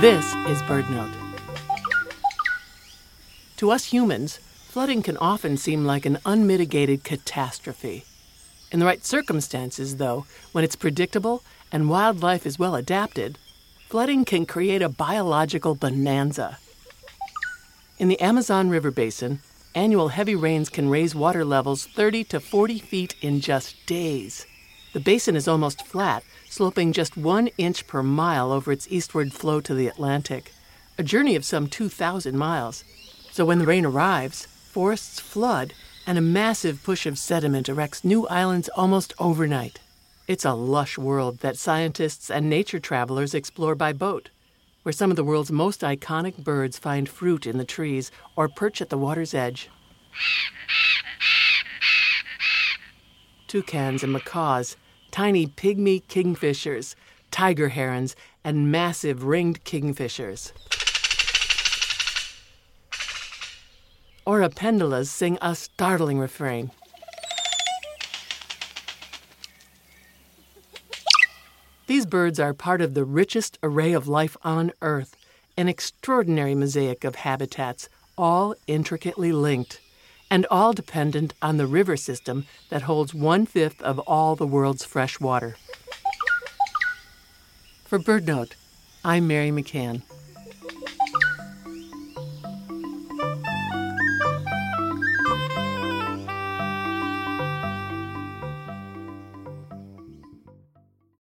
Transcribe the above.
This is BirdNote. To us humans, flooding can often seem like an unmitigated catastrophe. In the right circumstances, though, when it's predictable and wildlife is well adapted, flooding can create a biological bonanza. In the Amazon River Basin, annual heavy rains can raise water levels 30 to 40 feet in just days. The basin is almost flat, sloping just one inch per mile over its eastward flow to the Atlantic, a journey of some 2,000 miles. So when the rain arrives, forests flood and a massive push of sediment erects new islands almost overnight. It's a lush world that scientists and nature travelers explore by boat, where some of the world's most iconic birds find fruit in the trees or perch at the water's edge. Toucans and macaws tiny pygmy kingfishers, tiger herons, and massive ringed kingfishers. Oropendolas sing a startling refrain. These birds are part of the richest array of life on Earth, an extraordinary mosaic of habitats, all intricately linked and all dependent on the river system that holds one fifth of all the world's fresh water. For BirdNote, I'm Mary McCann.